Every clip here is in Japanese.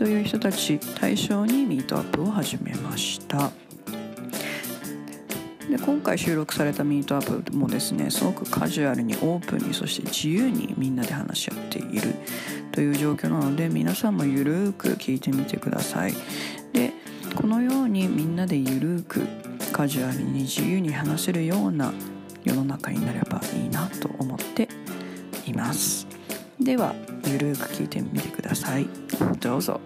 という人たち対象にミートアップを始めました。で今回収録されたミートアップもですねすごくカジュアルにオープンにそして自由にみんなで話し合っているという状況なので皆さんもゆるーく聞いてみてください。でこのようにみんなでゆるーくカジュアルに自由に話せるような世の中になればいいなと思っています。ではゆるーく聞いてみてください。どうぞ。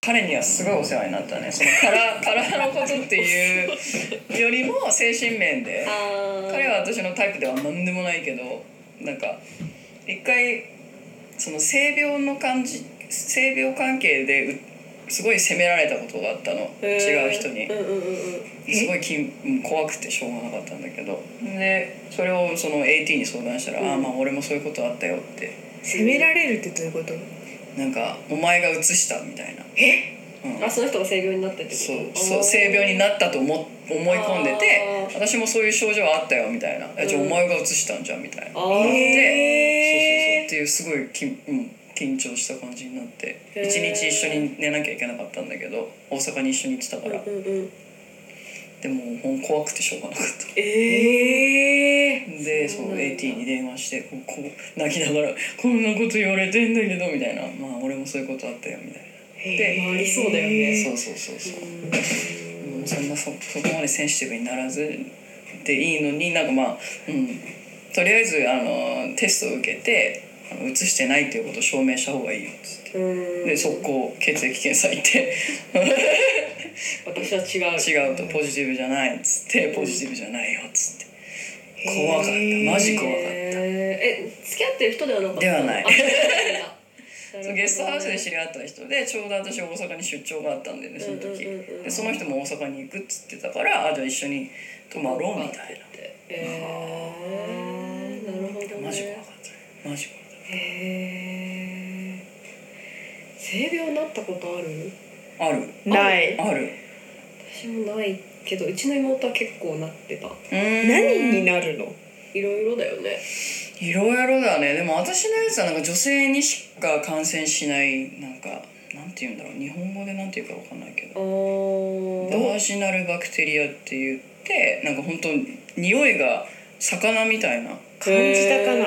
彼にはすごいお世話になったね。その体体 のことっていうよりも精神面で。彼は私のタイプでは何でもないけどなんか一回その性病の感じ性病関係ですごい責められたことがあったの。違う人に。うんうんうんうん。すごいきん怖くてしょうがなかったんだけど。でそれをその AT に相談したら「ああまあ俺もそういうことあったよ」って。責められるってどういうこと？なんか「お前が移した」みたいな。え？うん。あその人が性病になってってこと？そうそう性病になったと思思い込んでて私もそういう症状あったよみたいな「えじゃあお前が移したんじゃん」みたいな。あー。なってへーそうそうそうっていうすごいき、うん、緊張した感じになって一日一緒に寝なきゃいけなかったんだけど大阪に一緒に行ってたから。うんうんでもほん怖くてしょうがなかった。ええでそう AT に電話してこうこう泣きながら「こんなこと言われてんだけど」みたいな「まあ俺もそういうことあったよ」みたいな。でまあありそうだよね。そうそうそうそう、うん、そんなそそこまでセンシティブにならずでいいのになんかまあ、うん、とりあえずあのテストを受けて移してないっていうことを証明した方がいいよっつって。うん。で速攻血液検査行って。私は違う。違うとポジティブじゃないっつって。ポジティブじゃないよっつって。怖かった。マジ怖かった。え付き合ってる人ではなかったではない。あそうゲストハウスで知り合った人でちょうど私大阪に出張があったんでねその時。でその人も大阪に行くっつってたからあじゃあ一緒に泊まろうみたいえー、なるほどね。なマジ怖かった。マジ怖かっへえ性病になったことある？たある。ない。ある。私もないけどうちの妹は結構なってた。うん。何になるの？いろいろだよね。いろいろだね。でも私のやつはなんか女性にしか感染しないなんかなんて言うんだろう。日本語でなんて言うかわかんないけあどー。バージナルバクテリアって言ってなんか本当匂いが魚みたいな感じ。たかな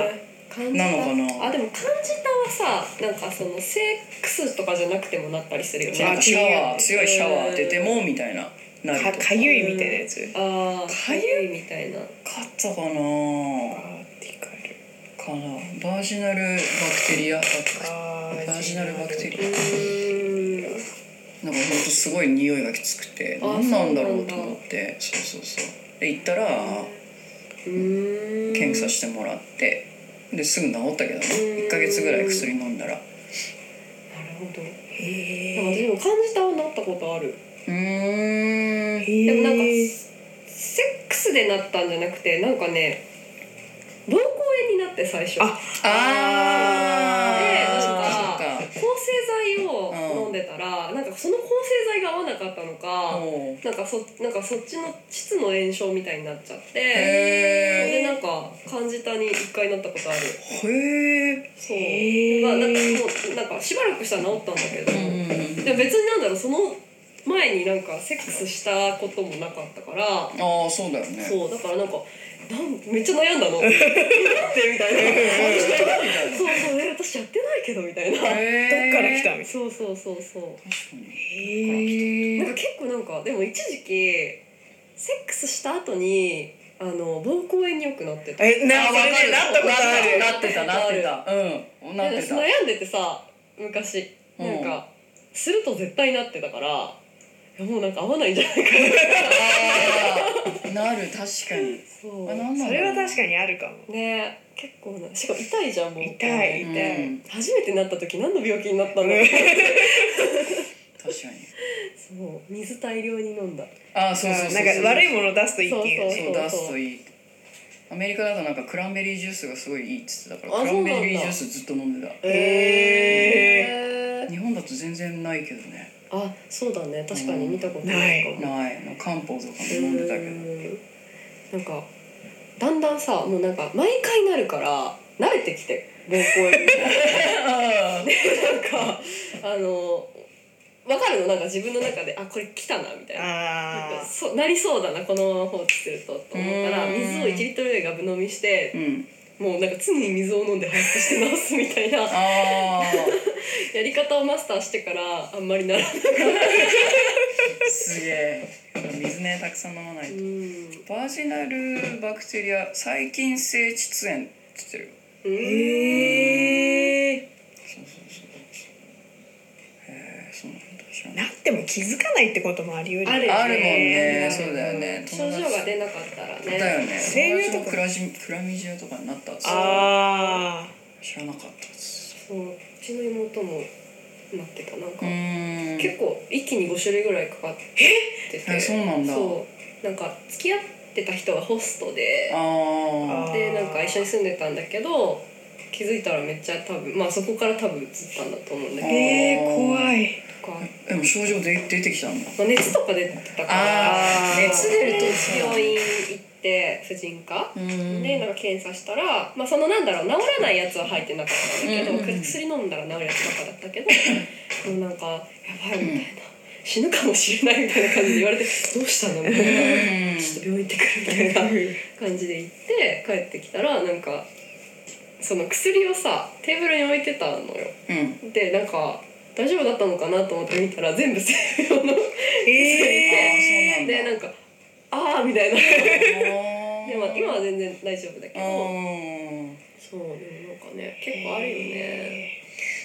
感じた。なのかな。あでも感じたはさなんかそのセックスとかじゃなくてもなったりするよね。なんかシャワーあ強いシャワー当ててもみたいな。なるとかかゆいみたいなやつ。ああかゆいみたいな。買ったかな。かなバージナルバクテリアババージナル。バクテリア。なんかほんとすごい匂いがきつくてあ何なんだろそうと思って。そうそうそうで行ったら検査してもらってですぐ治ったけどね。1ヶ月ぐらい薬飲んだら。うなるほど。へなんか私も感じたはなったことある。ーん。えでもなんかセックスでなったんじゃなくてなんかね膀胱炎になって最初。ああでなんーそっかそっかか抗生剤を飲んでたら、なんかその抗生剤が合わなかったのか、なんかそなんかそっちの膣の炎症みたいになっちゃってへでなんか感じたに一回なったことある。ーへえそう、まあなんかもうなんかしばらくしたら治ったんだけど、うんでも別になんだろうその前になんかセックスしたこともなかったからああそうだよね。そうだからなんかなんめっちゃ悩んだの。なんでみたいな。そうそうえ私やってないけどみたいなどっから来たみたいそうそうそうそうへなんか結構なんかでも一時期セックスした後にあの膀胱炎によくなってたえなあそれねなったことあるなってたなってたうんなってた悩んでてさ昔うんなんか、すると絶対なってたからいやもうなんか合わないんじゃないかあーなる確かに。そう。あなんなんだろう。それは確かにあるかも。ね。結構なしかも痛いじゃんもう。痛い痛い。うん。初めてなった時何の病気になったんだろう。そう水大量に飲んだ。あそうそうそうなんか悪いものを出すといいっていう。ねそう出すといい。アメリカだとなんかクランベリージュースがすごいいいっつってたからあクランベリージュースずっと飲んでた。へえ日本だと全然ないけどねあそうだね。確かに見たことないかも。ないの漢方とかも飲んでたけど。うん。なんかだんだんさもうなんか毎回なるから慣れてきて膀胱炎に。なんかあの分かるの？なんか自分の中であこれ来たなみたいな。なんかあそうなりそうだなこのまま放置するとと思うからうん。水を1リットルぐらいガブ飲みしてうんもうなんか常に水を飲んで排出して治すみたいなあ やり方をマスターしてからあんまりならないーすげえ。水ねたくさん飲まないと。うん。バージナルバクテリア細菌性窒炎って言ってる。うんへえそうそうそうへえそうなっても気づかないってこともあり得るあるあるもんね。うんそうだよね。症状が出なかったらね。だよね。性病とか。クラジクラミジアとかになったっつってあ知らなかったっそううちの妹もなってた。なんか、結構一気に5種類ぐらいかかってて。えそうなんだ。そう。なんか付き合ってた人がホストで。ああでなんか一緒に住んでたんだけど気づいたらめっちゃ多分まあそこから多分移ったんだと思うんだけど。ーえー、怖い。とか、ーでも症状で出てきたんだまあ、熱とか出てたから熱出ると病院行って婦人科？でなんか検査したら、まあ、そのなんだろう治らないやつは入ってなかったんだけど、うん。うんうん薬飲んだら治るやつばっかだったけどもうなんかやばいみたいな、死ぬかもしれないみたいな感じで言われてどうしたの？みたいな。うん。ちょっと病院行ってくるみたいな感じで行って帰ってきたらなんかその薬をさテーブルに置いてたのよ。うん。でなんか大丈夫だったのかなと思って見たら全部性病のえあーそうなんだ。でなんかああみたいな。あでも今は全然大丈夫だけあどーそうでもなんかね結構あるよね。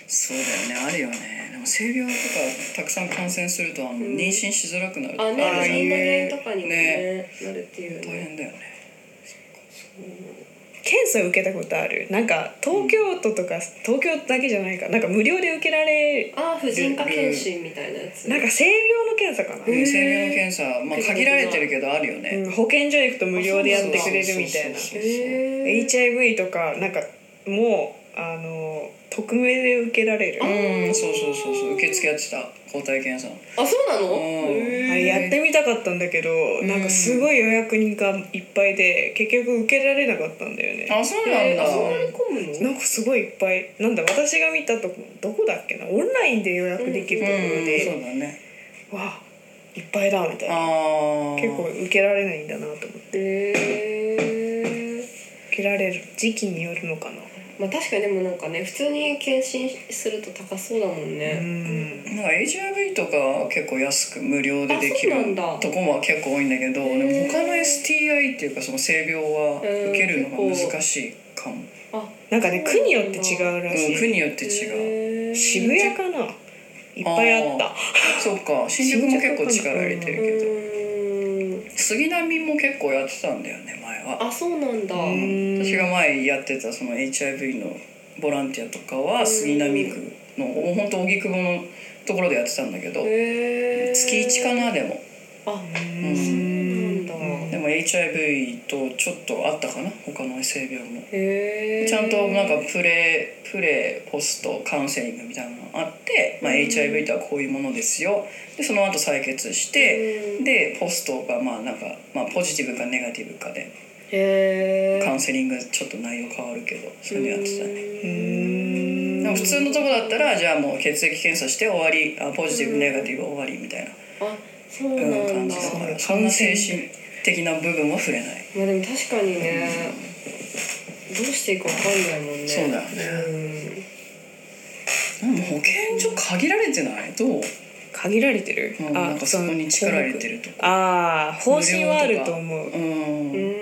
そうだよねあるよね。でも性病とかたくさん感染するとあのん。妊娠しづらくなる。とかあね。ああいとかにもねなるっていう大ね変だよね検査受けたことある。なんか東京都とか東京だけじゃないか。なんか無料で受けられああ婦人科検診みたいなやつ。なんか性病の検査かな、うん。性病の検査まあ限られてるけどあるよね。うん、保健所行くと無料でやってくれるみたいな。HIV とかなんかもうあの匿名で受けられる。うんそうそうそうそう受付やってた抗体検査。あそうなの？うん。へー。あれやってみたかったんだけど、なんかすごい予約がいっぱいで結局受けられなかったんだよね。あそうなんだ。えー。あそんなに混むの？なんかすごいいっぱいなんだ私が見たとこどこだっけな？オンラインで予約できるところうんで、そうだね。わあいっぱいだみたいな。ああ結構受けられないんだなと思って。へえ受けられる時期によるのかなまあ確かにでもなんかね普通に検診すると高そうだもんうねなんんか HIV とかは結構安く無料でできるとこも結構多いんだけどでも他の STI っていうかその性病は受けるのが難しいかも、あなんかね区によって違うらしうん、い、国によって違う。渋谷かな？いっぱいあった。そうか。新宿も結構力入れてうるけど杉並も結構やってたんだよね前は。あそうなんだ。うん。私が前やってたその HIV のボランティアとかは杉並区のもうほんと荻窪のところでやってたんだけど。月1かなでも。あうんでも HIV とちょっとあったかな？他の性病も。ちゃんとなんかプレプレポストカウンセリングみたいなのがあって、まあ、HIV とはこういうものですよ。でその後採血してうん。でポストがまあなんか、まあ、ポジティブかネガティブかでカウンセリングちょっと内容変わるけどそういうのやってたね。うん。でも普通のとこだったらじゃあもう血液検査して終わりあポジティブネガティブ終わりみたいな、あそううんなんだ感じだから。そんな精神的な部分は触れない。まあでも確かにね。どうしていいかわかんないもんね。そうだよね。でも保健所限られてない？どう、限られてる、うん、なんかそこに力入れてるとかああ方針はあると思う。ううん。うーん。あ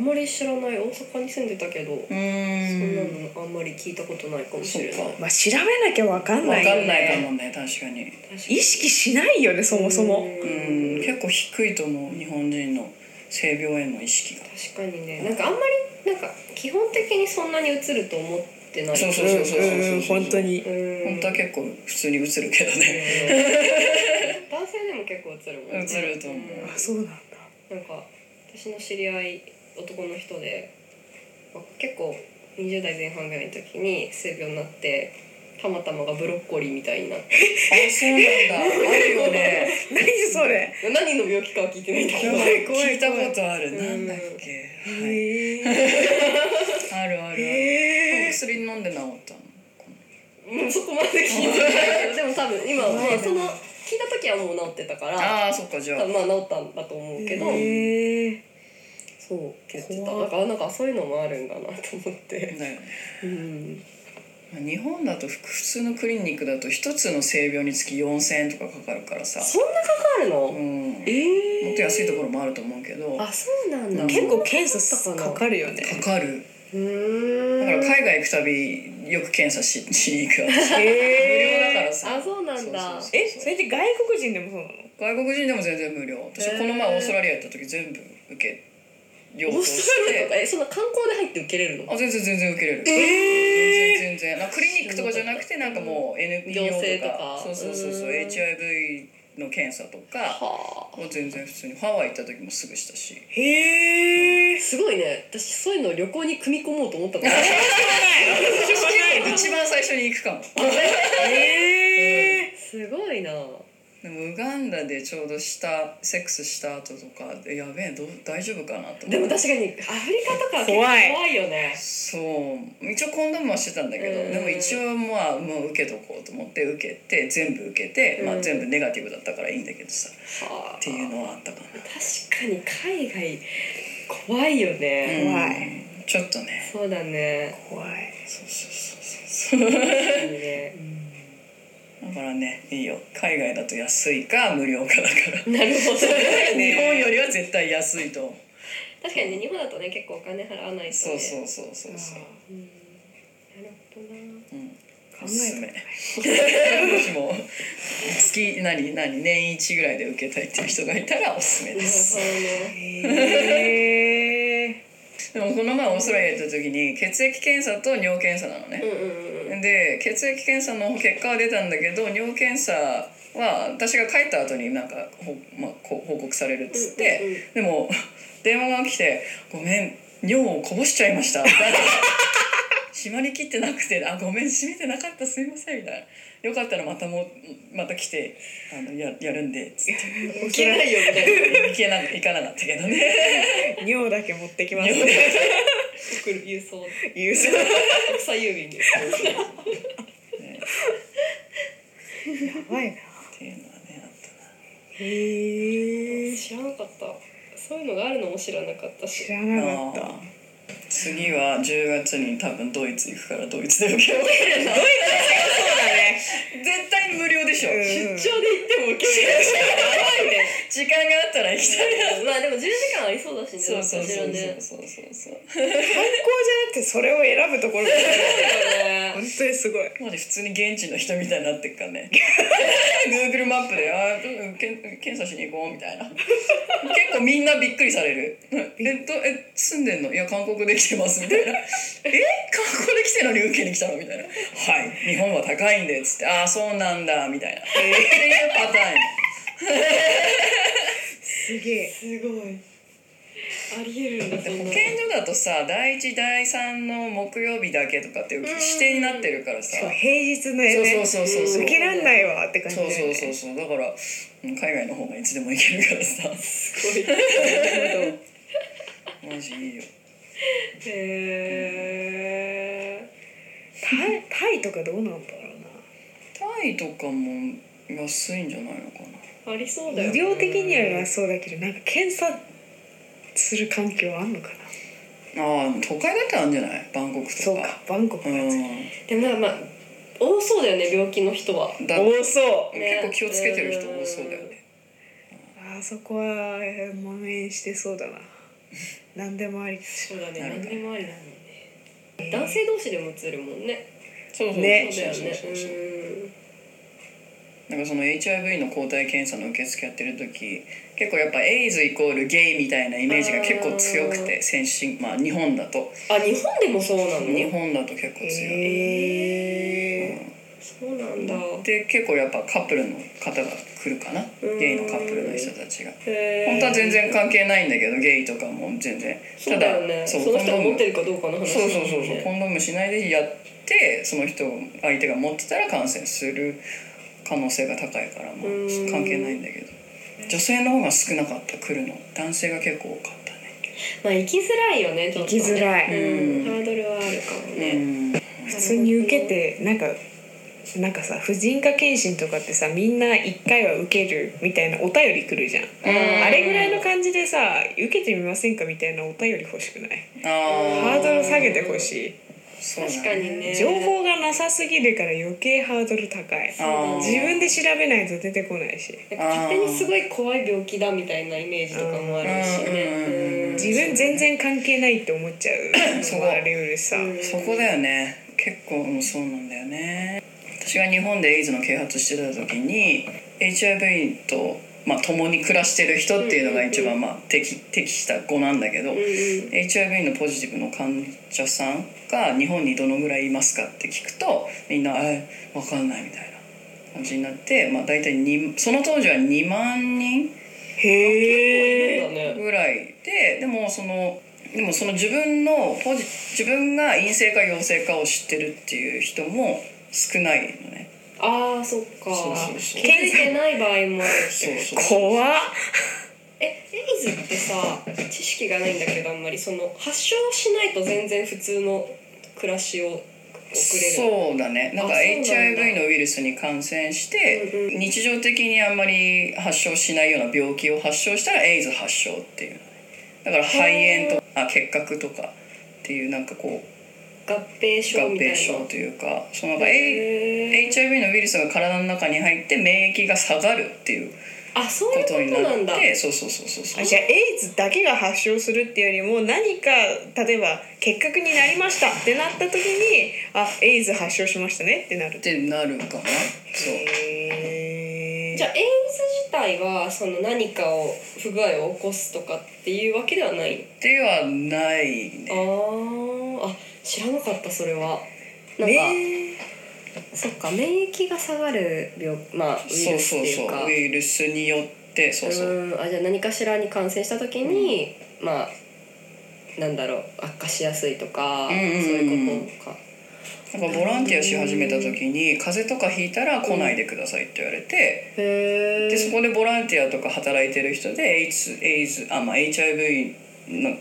んまり知らない大阪に住んでたけどうそんなのあんまり聞いたことないかもしれない。まあ調べなきゃわかんないよね。分かんないかもね確かに。意識しないよねそもそも。うん。結構低いと思う日本人の性病への意識が。確かにね。なんかあんまりなんか基本的にそんなに映ると思ってないうんそうそうそうそうう。ん本当に。うん。本当は結構普通に映るけどね。男性でも結構映るもんね。映ると思う。あそうなんだ。なんか私の知り合い男の人で、まあ結構20代前半ぐらいの時に性病になってたまたまがブロッコリーみたいにな。ってあそうなんだ。あるよね。何それ？何の病気かは聞いてないんだけど。聞いたことある。うん。なんだっけ、はい、あるあるある。薬飲んで治ったの？かもうそこまで聞いてない。でも多分今まあその聞いた時はもう治ってたからなあそっかじゃあ。まあ治ったんだと思うけどへえそう言ってた怖だからなんかそういうのもあるんだなと思って。ね。うん。日本だと普通のクリニックだと一つの性病につき4,000円とかかかるからさ、そんなかかるの、うん、ええもっと安いところもあると思うけど。あそうなんだ。結構検査かかるよねかかる。だから海外行くたびよく検査ししに行く私無料へだからさ。あそうなんだ。えそれって外国人でもそうなの？外国人でも全然無料。私へーこの前オーストラリア行った時全部受けようとオースしトラリアとかてえそんな観光で入って受けれるの？あ全然全然受けれる、えー。全然全然。なんかクリニックとかじゃなくてなんかもう NPO と行政とか。か。そうそうそうそう。うん。HIV の検査とか。はは全然普通にハワイ行った時もすぐしたし。へえあすごいね。私そういうの旅行に組み込もうと思ったこと ない一番最初に行くかも。へ えすごいなでもウガンダでちょうどしたセックスした後とかでやべえどう大丈夫かなと思ってでも確かにアフリカとかは結構怖い。よね。そう。一応コンドームはしてたんだけど、うん。でも一応まあもう受けとこうと思って受けて全部受けて、まあ、うん全部ネガティブだったからいいんだけどさ。はあっていうのはあったかな。確かに海外怖いよね、怖い。うん。ちょっとね。そうだね。怖い。そうそうそうそう。確かにねだからねいいよ。海外だと安いか無料かだから。なるほどね。日本よりは絶対安いと思う。確かにね日本だとね結構お金払わないとね。そうそうそうそうそう。うん。なるほどな。うん。考おすすめ。えたもしも月何何年一ぐらいで受けたいっていう人がいたらおすすめなるですほどね。へえ でもこの前オーストラリア行った時に血液検査と尿検査なのね。で血液検査の結果は出たんだけど尿検査は私が帰った後になんかほ、まあ、こう報告されるっつって、でも電話が来て「ごめん尿をこぼしちゃいました」閉まりきってなくて「あごめん閉めてなかったすいません」みたいな「よかったらまたもうまた来てあのややるんで」つって。いけないよみたいな行けな行かなかったけどね。尿だけ持ってきます。尿送る郵送。郵送。国際郵便でやばいな。っていうのはねあったな。へえ知らなかった。そういうのがあるのも知らなかったし。知らなかった次は10月に多分ドイツ行くからドイツで受けよう。そうだね。絶対に無料でしょ、うん。出張で行っても受ける。やばいね時間があったら行きたいなまあでも10時間ありそうだしねそうそうそうそうねそう。そうじゃなくてそれを選ぶところがね。本当にすごい。まで普通に現地の人みたいになってっからね。Google マップで「あ検査しに行こう」みたいな。結構みんなびっくりされる「えっとえ住んでんの？いや韓国で来てます」みたいな「え？韓国で来てるのに受けに来たの?」みたいな「はい。日本は高いんで」っつって「ああそうなんだ」みたいな。っていうパターン。すげえ。すごい。ありえるんだ保健所だとさ第1第3の木曜日だけとかっていう指定になってるからさ。平日のね。そうそうそうそ受けらんないわって感じだそうよねそうそうそう。だからうん海外の方がいつでも行けるからさ。すごい。マジいいよへタイタイとかどうなんだろうタイとかも安いんじゃな。いのかーありそうだな医よね。療的にはそうだけどなんか検査する環境あんのかな。なああ都会だったらあるんじゃない？バンコクとか。そうかバンコクうがん。でもまあまあ多そうだよね病気の人は。だ多そう。ね。結構気をつけてる人多そうだよね。あそこは蔓延してそうだな何でもあり。そうだね何でもありだもんね。男性同士でも映るもんね。そうそうねそうだよねそうそう。そうそううん。なんかその HIV の抗体検査の受付やってる時結構やっぱエイズイコールゲイみたいなイメージが結構強くて先進まあ日本だと。あ日本でもそうなの？日本だと結構強い、へえそうなんだ。で結構やっぱカップルの方が来るかな？ゲイのカップルの人たちが。本当は全然関係ないんだけどゲイとかも全然。そうだよね。その人が持ってるかどうかの話そうそうそうそう。だコンドームしないでやってその人相手が持ってたら感染する可能性が高いからまうん。あ関係ないんだけど。女性の方が少なかった来るの。男性が結構多かったね。まあ生きづらいよねちょっとね。生きづらい。うん。ハードルはあるかもね、うん。普通に受けてなんかなんかさ婦人科検診とかってさみんな一回は受けるみたいなお便り来るじゃん、あれぐらいの感じでさ受けてみませんかみたいなお便り欲しくない？ハードル下げてほしい。確かにね。情報がなさすぎるから余計ハードル高い。自分で調べないと出てこないし。なんか勝手にすごい怖い病気だみたいなイメージとかもあるしね。自分全然関係ないって思っちゃうのもありうるさ。うん。そこだよね。結構うんそうなんだよね私が日本でエイズの啓発してた時に HIV と、まあ、共に暮らしてる人っていうのが一番、まあ、適適した語なんだけど、うんうん HIV のポジティブの患者さんが日本にどのぐらいいますかって聞くとみんな「え分かんない」みたいな感じになって、まあ、大体にその当時は2万人へえそうだねぐらいででもそのでもその自分のポジ自分が陰性か陽性かを知ってるっていう人も少ないのね。ああそっか。気づいてない場合もあるって怖っ。えエイズってさ知識がないんだけどあんまりその発症しないと全然普通の暮らしを送れる。そうだね。なんか HIV のウイルスに感染して、日常的にあんまり発症しないような病気を発症したらエイズ発症っていう。だから肺炎とあ結核とかっていうなんかこう合併症合みたいな。併症というかそのなんか HIV のウイルスが体の中に入って免疫が下がるっていうあそういうことになんだ。ってそうそうそうそうそう。あじゃあエイズだけが発症するっていうよりも何か例えば結核になりましたってなった時にあエイズ発症しましたねってなる。ってなるかな。そうじゃあエイズ自体はその何かを不具合を起こすとかっていうわけではない？っていうはないあねー。あ知らなかったそれは。なんか、ねそっか免疫が下がる病まあウイルスそうそうっていうか。そうウイルスによってそうそう。うん。あじゃあ何かしらに感染した時に、まあなんだろう悪化しやすいとか、うんうんうん。そういうことかなんかボランティアし始めた時に風邪とかひいたら来ないでくださいって言われて、へえでそこでボランティアとか働いてる人でエイズエイズあ、まあ、HIV の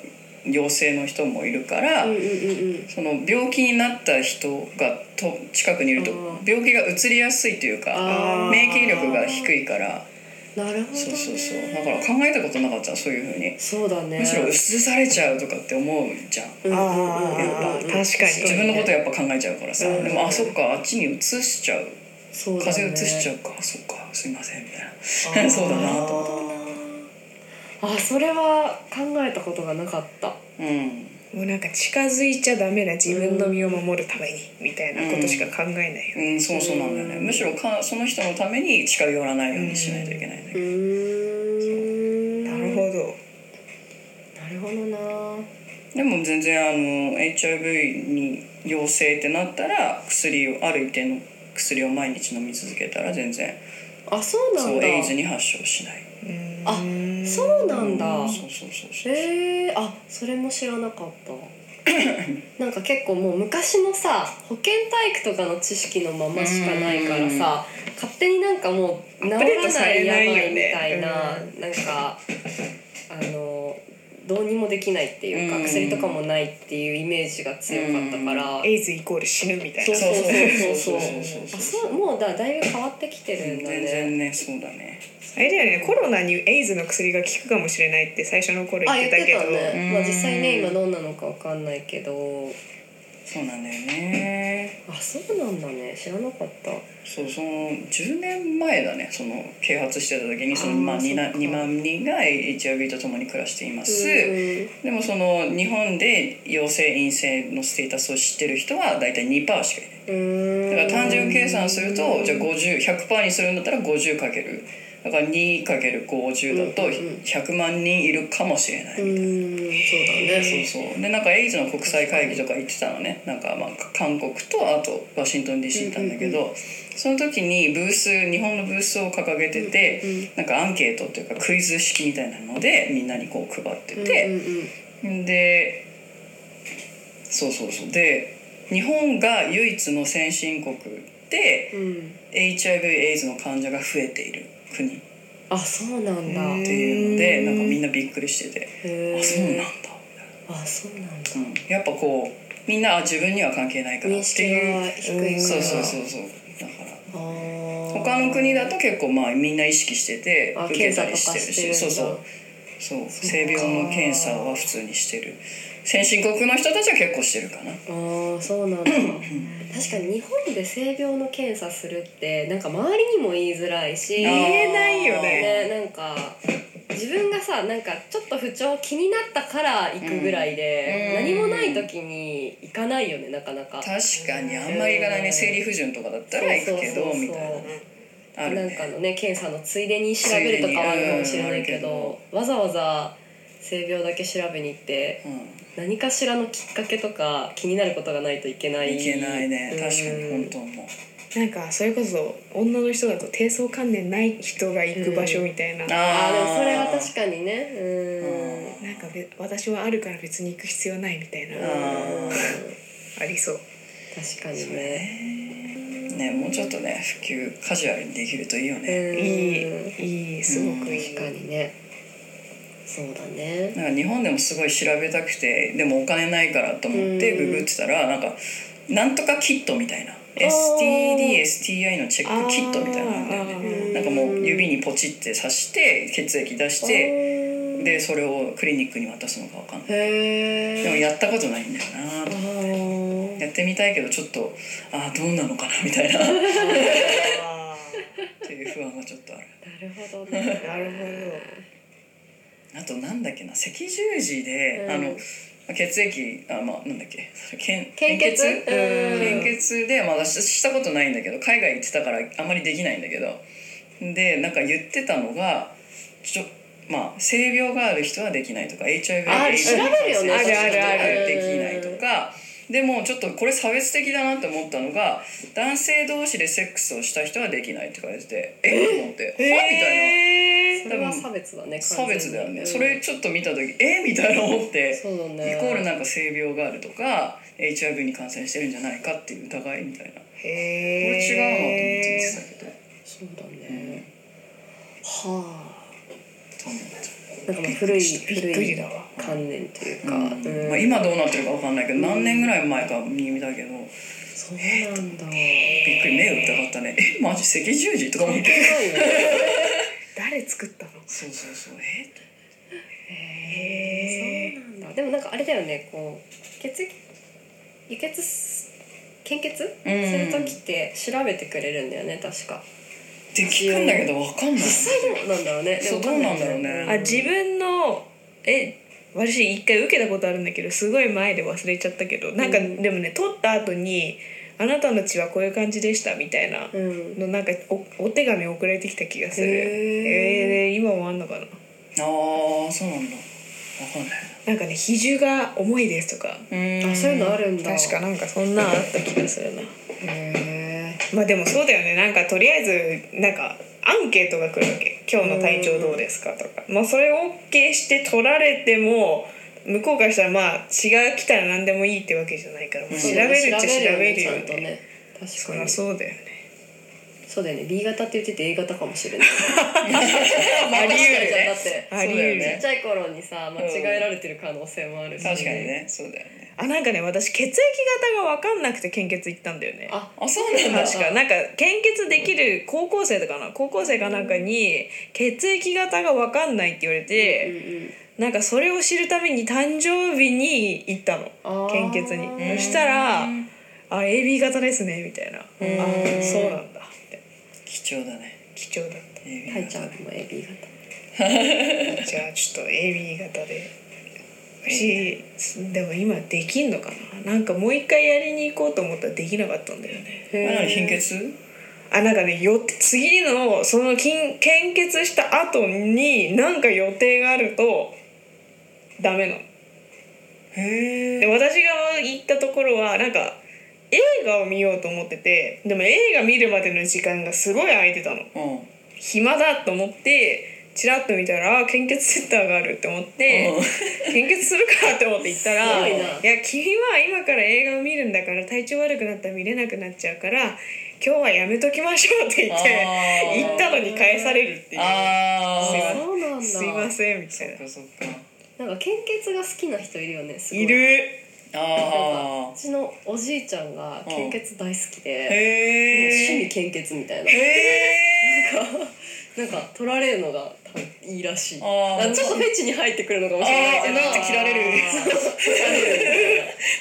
陽性の人もいるから、うんうんうんうん。その病気になった人がと近くにいるとうん病気が移りやすいというか免疫力が低いからなるほど、ね、そうそうそう。だから考えたことなかったそういうふうに。そうだね。むしろ移されちゃうとかって思うじゃん。うんうんうんうん。あー確かに。自分のことやっぱ考えちゃうからさ。うんでもあそっかあっちに移しちゃう。そうだね。風邪移しちゃうか。そっかすいませんみたいな。そうだなと思ってあそれは考えたことがなかった。うんもうなんか近づいちゃダメだ自分の身を守るためにみたいなことしか考えないよ、うん、そうそうなんだよね。むしろかその人のために近寄らないようにしないといけないんだうけどなるほど。なるほどな。でも全然あの HIV に陽性ってなったら薬をある一定の薬を毎日飲み続けたら全然あそうなだ。そうんエイズに発症しない。あそうなんだ。そうそうそうそう。へえあそれも知らなかった。なんか結構もう昔のさ保健体育とかの知識のまましかないからさ勝手になんかもう治らないやばれないよねいみたいな、なんかあのどうにもできないっていうか、うん、薬とかもないっていうイメージが強かったから、うん、エイズイコール死ぬみたいな。そうそうそうそうそう。あそうもうだだいぶ変わってきてるんだね。全然ねそうだね。あれだよねコロナにエイズの薬が効くかもしれないって最初の頃言ってたけど、ね、まあ、実際ね今どんなのか分かんないけどそうなんだよね。あそうなんだね。知らなかった。そうその10年前だね。その啓発してた時にそのまあ 2, なそっか。2万人が HIV と共に暮らしています、うんでもその日本で陽性陰性のステータスを知ってる人は大体2%しかいない。うん。だから単純計算するとじゃあ50100%にするんだったら50かけるだから 2×50 だとうんうんうん。100万人いるかもしれない、うんそうだね。そうそう。でなんかエイズの国際会議とか行ってたのね。なんかまあ韓国とあとワシントン DC 行ったんだけど、その時にブース日本のブースを掲げてて、うんうんなんかアンケートっていうかクイズ式みたいなのでみんなにこう配ってて、うんうんでそうそうそう。で日本が唯一の先進国でうん。うん HIV エイズの患者が増えている国。っあそうなんだ。へていうのでなんかみんなびっくりしてて、あそうなんだあそうなんだ。うん、やっぱこうみんなあ自分には関係ないからっていうそうそうそうそう。だから。他の国だと結構まあみんな意識しててあ受けたりしてるし。そうそう。そう。性病の検査は普通にしてる先進国の人たちは結構してるかな。ああそうなんだ。確かに日本で性病の検査するってなんか周りにも言いづらいし言えないよね。ねなんか自分がさなんかちょっと不調気になったから行くぐらいで、うん。何もない時に行かないよねなかなか。確かにあんまり行かないね。生理不順とかだったら行くけどみたいなあるなんねかのね検査のついでに調べるとかはあるかもしれないけど、わざわざ性病だけ調べに行ってう何かしらのきっかけとか気になることがないといけない。んいけないね。確かにうん本当思う。なんかそれこそ女の人だと低層観念ない人が行く場所みたいな、ああでもそれは確かにね。うん。なんかべ私はあるから別に行く必要ないみたいな。あありそう。確かにね。ね。もうちょっとね普及カジュアルにできるといいよね。うん。いいいいすごくいい、確かにねそうだね。なんか日本でもすごい調べたくてでもお金ないからと思ってうん。ググってたらなんかなんとかキットみたいな。ー。STDSTI のチェックキットみたいなんだよね。なんかもう指にポチって刺して血液出してでそれをクリニックに渡すのかわかんない。でもやったことないんだよなあー。やってみたいけどちょっとああどうなのかなみたいな。っあていう不安がちょっとある。なるほどね。ーなるあとなんだっけな赤十字で、うん。あの血液あまあなんだっけ献献血？うん。献血でまあ私したことないんだけど海外行ってたからあんまりできないんだけど。でなんか言ってたのがちょまあ性病がある人はできないとか HIV あ調べるよね。あるあるある。できないとかでもちょっとこれ差別的だなって思ったのが男性同士でセックスをした人はできないって書いててえ？っと思って。は？みたいな。へそれは差別だね差別だよね、完全にそれちょっと見た時え？みたいな思ってね。イコールなんか性病があるとか HIV に感染してるんじゃないかっていう疑いみたいな。こえれ違うなと思って見てたけど。そうだね。はと思っあなんかまあ古い古い観念というた、か、うん。うん。まあ、今どうなってるかわかんないけど何年ぐらい前かに見たけどびっそうなんだ。くり目疑ったね。えマジ赤十字とか思って。誰作ったの？そうそうそう。え？へえそうなんだ。でもなんかあれだよねこう血液輸血す献血、うん。する時って調べてくれるんだよね確かって聞くんだけどわかんない。実際どうなんだろうね。そうどうなんだろうね。あ自分のえ私一回受けたことあるんだけどすごい前で忘れちゃったけどなんか、うん。でもね取った後に「あなたの血はこういう感じでした」みたいなうん。のなんかおお手紙送られてきた気がする。へー。えー、今もあんのかな？ああそうなんだ。わかんない。なんかね比重が重いですとか。うん。あそういうのあるんだ。確かなんかそんなんあった気がするな。へ まあでもそうだよね。なんかとりあえずなんかアンケートが来るわけ「今日の体調どうですか?」とか、まあそれを OK して取られても向こうからしたらまあ血が来たら何でもいいってわけじゃないから、もう調べるっちゃ調べるよね。ね。確そりかに。ゃそうだよねそうだよね。B 型って言ってて A 型かもしれない。あり得るね。って。あり得る。ちっちゃい頃にさ間違えられてる可能性もあるし、確かにね。そうだよね。あなんかね私血液型が分かんなくて献血行ったんだよね。ああそうなんだ。確か。なんか献血できる高校生とかな？高校生かなんかに血液型が分かんないって言われうんて、うん。なんかそれを知るために誕生日に行ったの。献血に。そしたら「あ AB 型ですね」みたいな「あん。そうなんだ」貴重だね。貴重だっタイちゃんも AB 型たじゃあちょっと AB 型で。私でも今できんのかな？なんかもう一回やりに行こうと思ったらできなかったんだよね。あ何貧血？あなんかねよ次のその献献血した後になんか予定があるとダメなの。へえで私が行ったところはなんか映画を見ようと思っててでも映画見るまでの時間がすごい空いてたの。うん。暇だと思ってチラッと見たらあ献血センターがあるって思って献血するかって思って行ったら「すごいな。いや君は今から映画を見るんだから体調悪くなったら見れなくなっちゃうから今日はやめときましょう」って言って行ったのに返されるっていう。あすいません。あそうなんだ。すいませんみたそいな。っかそっか。なんか献血が好きな人いるよねすごい。いるあうちのおじいちゃんが献血大好きあで、へえ趣味献血みたいな。へえなんか取られるのが多分いいらしい。あちょっとフェチに入ってくるのかもしれないけど。あー。なんか切られる。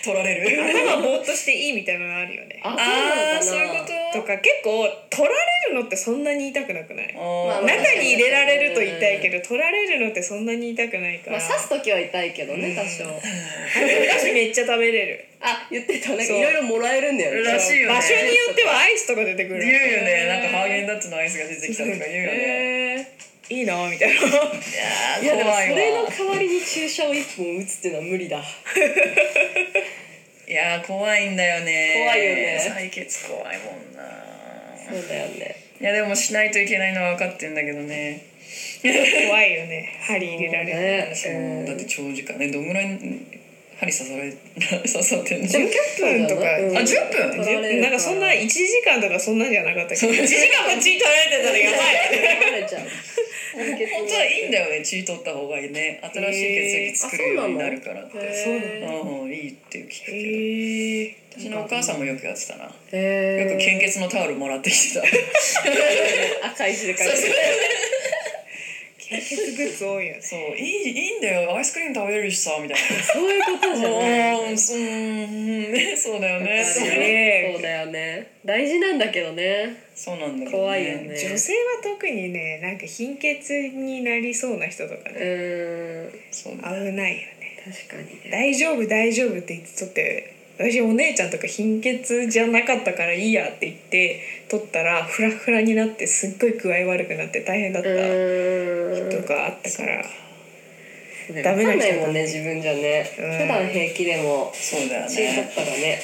取られる頭ぼーっとしていいみたいなのあるよね。あああそなのかな。そうういうこと？とか結構取られるのってそんなに痛くなくない？中に入れられると痛いけど取られるのってそんなに痛くないから。まあ刺す時は痛いけどね多少。私めっちゃ食べれる。あ言ってた。ないろいろもらえるんだよね。らしいよね。場所によってはアイスとか出てくる。言うよね。なんかハーゲンダッツのアイスが出てきたとか言うよね。いいなみたいな。いやーいやでも怖いそれのわ代わりに注射を一本打つっていうのは無理だ。いやー怖いんだよね。怖いよね。採血怖いもんなそうだよね。いやでもしないといけないのは分かってんだけどね。怖いよね。針入れられる。ねそううん。だって長時間。ねどんぐらい針刺され 刺さってんの？10分とか。うん。あ10分？取られるなんかそんな1時間とかそんなんじゃなかったっけ？ど1時間も血取られてたらやばい。取られちゃう本当はいいんだよね血取った方がいいね。新しい血液作るようになるからって。そううんいいって聞くけど私のお母さんもよくやってたな。よえく献血のタオルもらってきてた。赤い字で書いてる献血グッズ多いよね。そういいいいんだよ。アイスクリーム食べれるしさみたいな。そういうことじゃない うんね。そうだよね。そうだよね。大事なんだけどね。そうなんだけど怖いよね。女性は特にねなんか貧血になりそうな人とかうね。ーん。そう。危ないよね。確かにね。大丈夫大丈夫って言って取って私お姉ちゃんとか貧血じゃなかったからいいやって言って取ったらフラフラになってすっごい具合悪くなって大変だったうーん。とかあったから。ダダメな人もんね自分じゃね。うん。普段平気でもそうだよ血取っねたらね。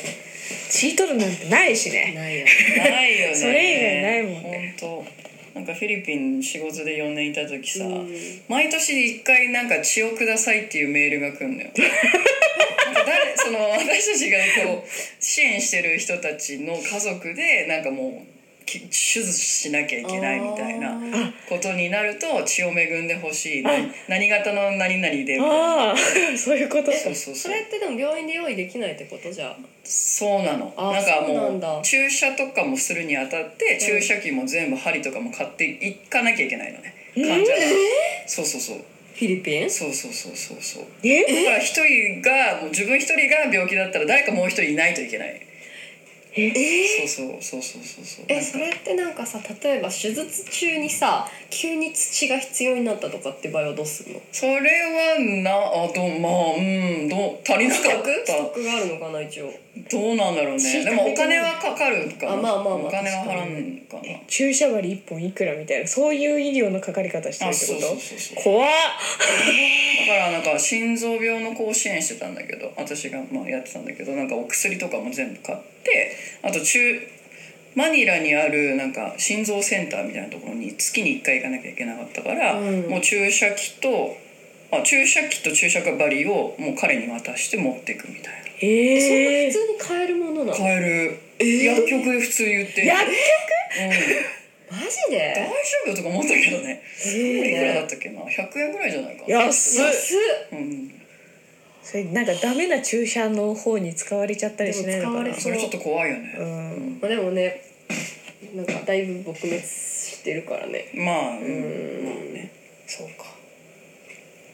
血取るなんてないしね。ないよ ないよね。それ以外ないもんね。本当なんかフィリピン仕事で4年いた時さ、うん。毎年1回なんか血をくださいっていうメールが来るのよ なんか誰その私たちがこう支援してる人たちの家族でなんかもうき手術しなきゃいけないみたいなことになると血を恵んでほしいな何型の何々でみたいな。ああ そういうこと？そうそうそれってでも病院で用意できないってことじゃ。そうなの。あなんかそうなもんだ。う注射とかもするにあたって注射器も全部針とかも買っていかなきゃいけないのね。患者がそうそうそうフィリピン？そうそうそうそうそう。え？だから一人がもう自分一人が病気だったら誰かもう一人いないといけない。え？そうそうそうそうそうそう。えそれってなんかさ例えば手術中にさ急に土が必要になったとかって場合はどうするの？それはなあどまあうんどう足りなかっストッたクがあるのかな一応どうなんだろうね。血でもお金はかかるかな。あまあまあまあお金は払うんかな。注射針一本いくらみたいなそういう医療のかかり方してるあってこそうそうとそうそう。怖っ。だからなんか心臓病の子を支援してたんだけど私がまあやってたんだけどなんかお薬とかも全部買ってあと中マニラにあるなんか心臓センターみたいなところに月に1回行かなきゃいけなかったから、うん。もう注射器とあ注射器と注射針をもう彼に渡して持っていくみたいな。ええ普通に買えるものなの？買える、薬局で普通に売って。薬マジで？大丈夫？とか思ったけどね。えいくらだったっけな？100円ぐらいじゃないか安っ。安っ。うん。それなんかダメな注射の方に使われちゃったりしないのかな？でも使われそれちょっと怖いようねん。まあでもねなんかだいぶ撲滅してるからね。まあうん。うん。まあね。そうか。うん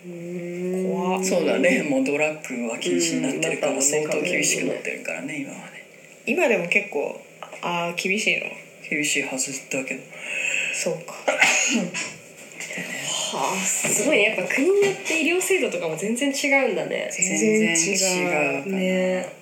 怖っ。そうだね。もうドラッグは禁止になってるからうん相当厳しくなってるからね今はね。今でも結構ああ厳しいの？厳しいはずだけど。そうか。はあすごい。ねやっぱ国によって医療制度とかも全然違うんだね。全然違うね